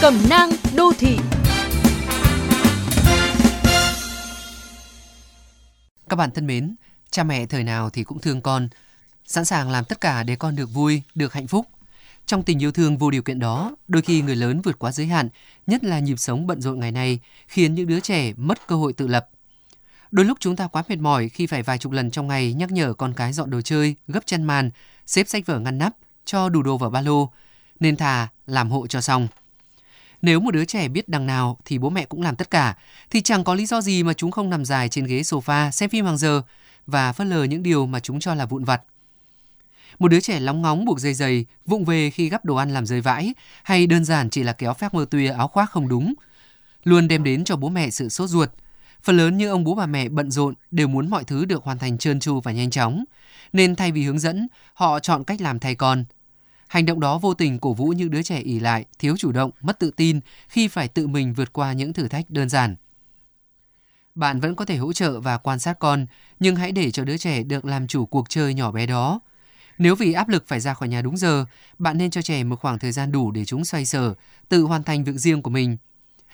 Cẩm nang đô thị Các bạn thân mến, cha mẹ thời nào thì cũng thương con, sẵn sàng làm tất cả để con được vui, được hạnh phúc. Trong tình yêu thương vô điều kiện đó, đôi khi người lớn vượt quá giới hạn, nhất là nhịp sống bận rộn ngày nay, khiến những đứa trẻ mất cơ hội tự lập. Đôi lúc chúng ta quá mệt mỏi khi phải vài chục lần trong ngày nhắc nhở con cái dọn đồ chơi, gấp chăn màn, xếp sách vở ngăn nắp, cho đủ đồ vào ba lô, nên thà làm hộ cho xong. Nếu một đứa trẻ biết đằng nào thì bố mẹ cũng làm tất cả, thì chẳng có lý do gì mà chúng không nằm dài trên ghế sofa xem phim hàng giờ và phớt lờ những điều mà chúng cho là vụn vặt. Một đứa trẻ lóng ngóng buộc dây giày, vụng về khi gắp đồ ăn làm rơi vãi, hay đơn giản chỉ là kéo phép mơ tuya áo khoác không đúng, luôn đem đến cho bố mẹ sự sốt ruột. Phần lớn như ông bố bà mẹ bận rộn đều muốn mọi thứ được hoàn thành trơn tru và nhanh chóng, nên thay vì hướng dẫn, họ chọn cách làm thay con. Hành động đó vô tình cổ vũ những đứa trẻ ỉ lại, thiếu chủ động, mất tự tin khi phải tự mình vượt qua những thử thách đơn giản. Bạn vẫn có thể hỗ trợ và quan sát con, nhưng hãy để cho đứa trẻ được làm chủ cuộc chơi nhỏ bé đó. Nếu vì áp lực phải ra khỏi nhà đúng giờ, bạn nên cho trẻ một khoảng thời gian đủ để chúng xoay sở, tự hoàn thành việc riêng của mình.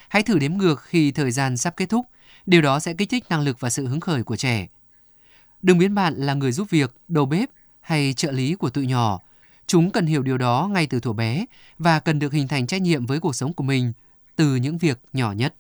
Hãy thử đếm ngược khi thời gian sắp kết thúc, điều đó sẽ kích thích năng lực và sự hứng khởi của trẻ. Đừng biến bạn là người giúp việc, đầu bếp hay trợ lý của tụi nhỏ. Chúng cần hiểu điều đó ngay từ thuở bé và cần được hình thành trách nhiệm với cuộc sống của mình từ những việc nhỏ nhất.